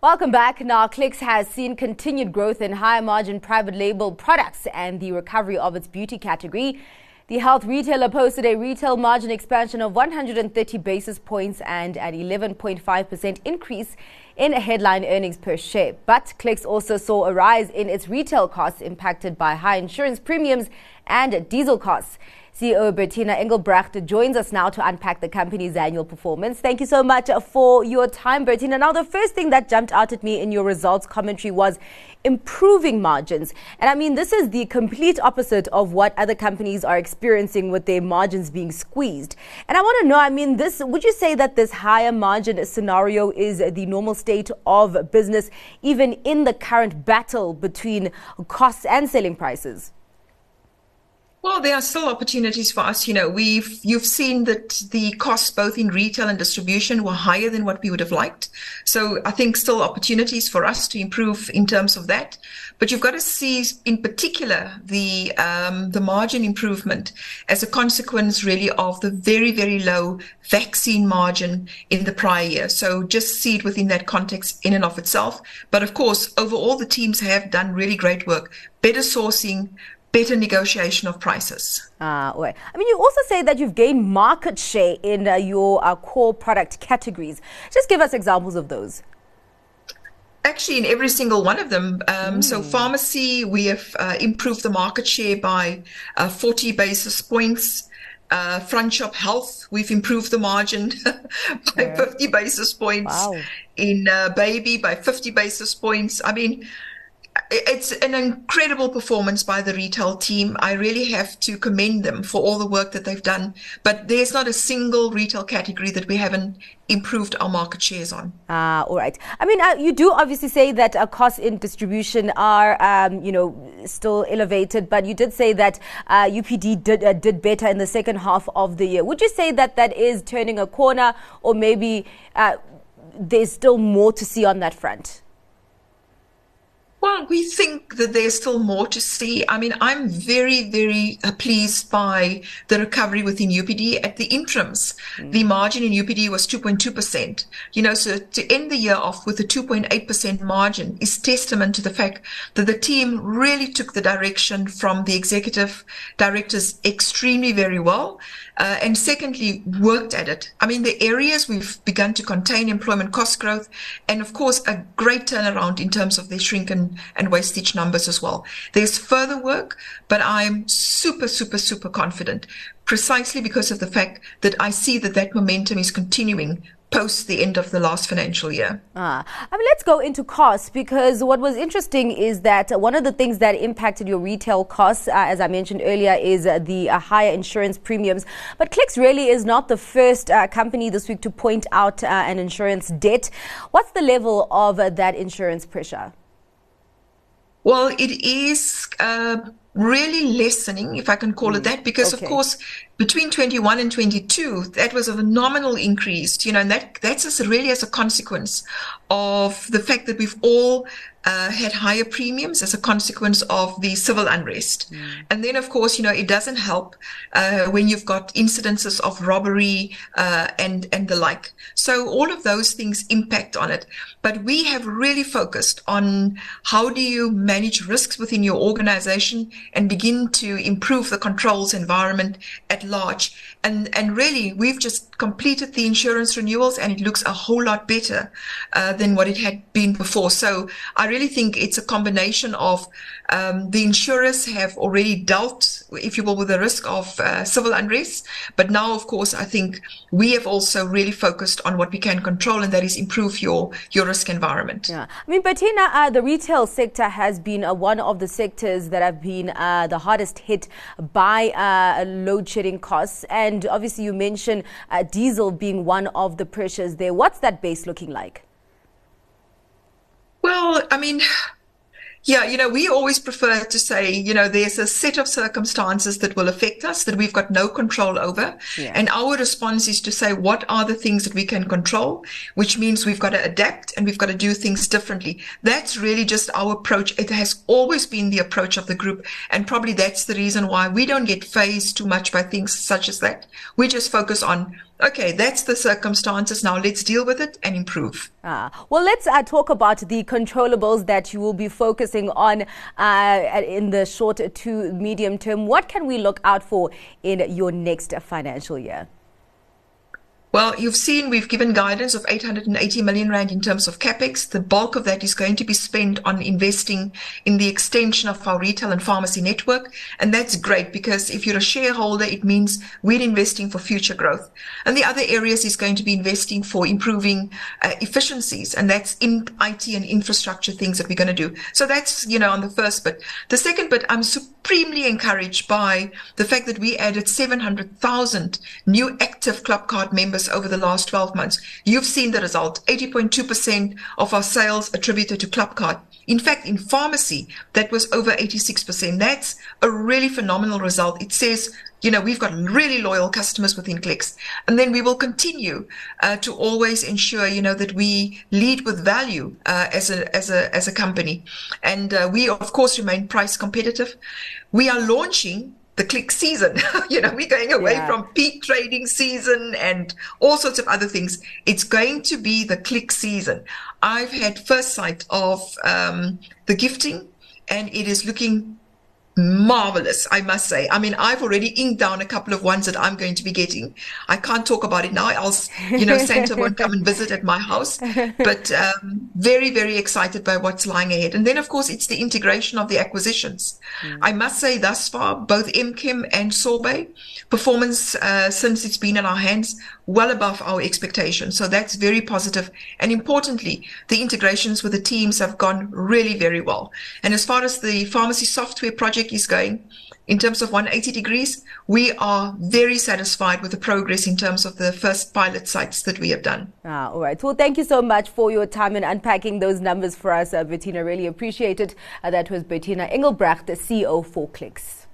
Welcome back. Now, Clicks has seen continued growth in higher margin private label products and the recovery of its beauty category. The health retailer posted a retail margin expansion of 130 basis points and an 11.5% increase in headline earnings per share. But Clicks also saw a rise in its retail costs impacted by high insurance premiums and diesel costs. CEO Bettina Engelbrecht joins us now to unpack the company's annual performance. Thank you so much for your time, Bettina. Now, the first thing that jumped out at me in your results commentary was improving margins. And I mean, this is the complete opposite of what other companies are experiencing with their margins being squeezed. And I want to know, I mean, this, would you say that this higher margin scenario is the normal state of business, even in the current battle between costs and selling prices? Well, there are still opportunities for us. You know, we've you've seen that the costs both in retail and distribution were higher than what we would have liked. So I think still opportunities for us to improve in terms of that. But you've got to see, in particular, the um, the margin improvement as a consequence, really, of the very very low vaccine margin in the prior year. So just see it within that context in and of itself. But of course, overall, the teams have done really great work. Better sourcing, better negotiation of prices. Ah, uh, I mean, you also say that you've gained market share in uh, your uh, core product categories. Just give us examples of those. Actually, in every single one of them. Um, mm. So, pharmacy, we have uh, improved the market share by uh, 40 basis points. Uh, front shop health, we've improved the margin by yeah. 50 basis points. Wow. In baby, by 50 basis points. I mean, it's an incredible performance by the retail team. I really have to commend them for all the work that they've done. But there's not a single retail category that we haven't improved our market shares on. Ah, all right. I mean, uh, you do obviously say that uh, costs in distribution are, um, you know, still elevated, but you did say that uh, UPD did uh, did better in the second half of the year. Would you say that that is turning a corner, or maybe uh, there's still more to see on that front? Well, we think that there's still more to see. I mean, I'm very, very uh, pleased by the recovery within UPD at the interims. Mm. The margin in UPD was 2.2%. You know, so to end the year off with a 2.8% margin is testament to the fact that the team really took the direction from the executive directors extremely very well. Uh, and secondly, worked at it. I mean, the areas we've begun to contain employment cost growth, and of course, a great turnaround in terms of the shrink and, and wastage numbers as well. There's further work, but I'm super, super, super confident precisely because of the fact that I see that that momentum is continuing post the end of the last financial year. Ah, I mean, let's go into costs because what was interesting is that one of the things that impacted your retail costs, uh, as I mentioned earlier, is uh, the uh, higher insurance premiums. But Clicks really is not the first uh, company this week to point out uh, an insurance debt. What's the level of uh, that insurance pressure? Well, it is uh, really lessening, if I can call it mm, that, because okay. of course between 21 and 22, that was a phenomenal increase, you know, and that that's really as a consequence of the fact that we've all uh, had higher premiums as a consequence of the civil unrest. Mm. And then, of course, you know, it doesn't help uh, when you've got incidences of robbery uh, and and the like. So all of those things impact on it. But we have really focused on how do you manage risks within your organization and begin to improve the controls environment at large. And and really, we've just completed the insurance renewals, and it looks a whole lot better uh, than what it had been before. So I really think it's a combination of um, the insurers have already dealt, if you will, with the risk of uh, civil unrest. But now, of course, I think we have also really focused on what we can control, and that is improve your your risk environment. Yeah, I mean, Bettina, uh, the retail sector has been uh, one of the sectors that have been uh, the hardest hit by uh, load shedding costs, and obviously, you mentioned uh, diesel being one of the pressures there. What's that base looking like? Well, I mean, yeah, you know, we always prefer to say, you know, there's a set of circumstances that will affect us that we've got no control over. Yeah. And our response is to say, what are the things that we can control? Which means we've got to adapt and we've got to do things differently. That's really just our approach. It has always been the approach of the group. And probably that's the reason why we don't get fazed too much by things such as that. We just focus on okay, that's the circumstances. Now let's deal with it and improve. Ah, well, let's uh, talk about the controllables that you will be focusing on uh, in the short to medium term. What can we look out for in your next financial year? Well, you've seen we've given guidance of 880 million rand in terms of capex. The bulk of that is going to be spent on investing in the extension of our retail and pharmacy network. And that's great because if you're a shareholder, it means we're investing for future growth. And the other areas is going to be investing for improving uh, efficiencies. And that's in IT and infrastructure things that we're going to do. So that's, you know, on the first bit. The second bit, I'm supremely encouraged by the fact that we added 700,000 new active club card members over the last 12 months. You've seen the result. 80.2% of our sales attributed to Clubcard. In fact, in pharmacy, that was over 86%. That's a really phenomenal result. It says you know, we've got really loyal customers within Clicks. And then we will continue uh, to always ensure, you know, that we lead with value uh, as a as a as a company. And uh, we of course remain price competitive. We are launching the click season. you know, we're going away yeah. from peak trading season and all sorts of other things. It's going to be the click season. I've had first sight of um, the gifting and it is looking marvelous, I must say. I mean, I've already inked down a couple of ones that I'm going to be getting. I can't talk about it now, else, you know, Santa won't come and visit at my house. But um, very, very excited by what's lying ahead. And then, of course, it's the integration of the acquisitions. Mm. I must say, thus far, both M-Kem and Sorbet performance uh, since it's been in our hands well above our expectations. So that's very positive. And importantly, the integrations with the teams have gone really very well. And as far as the pharmacy software project is going, in terms of 180 degrees, we are very satisfied with the progress in terms of the first pilot sites that we have done. Ah, all right. Well, thank you so much for your time and unpacking those numbers for us, uh, Bettina. Really appreciate it. Uh, that was Bettina Engelbrecht, the CEO for Clicks.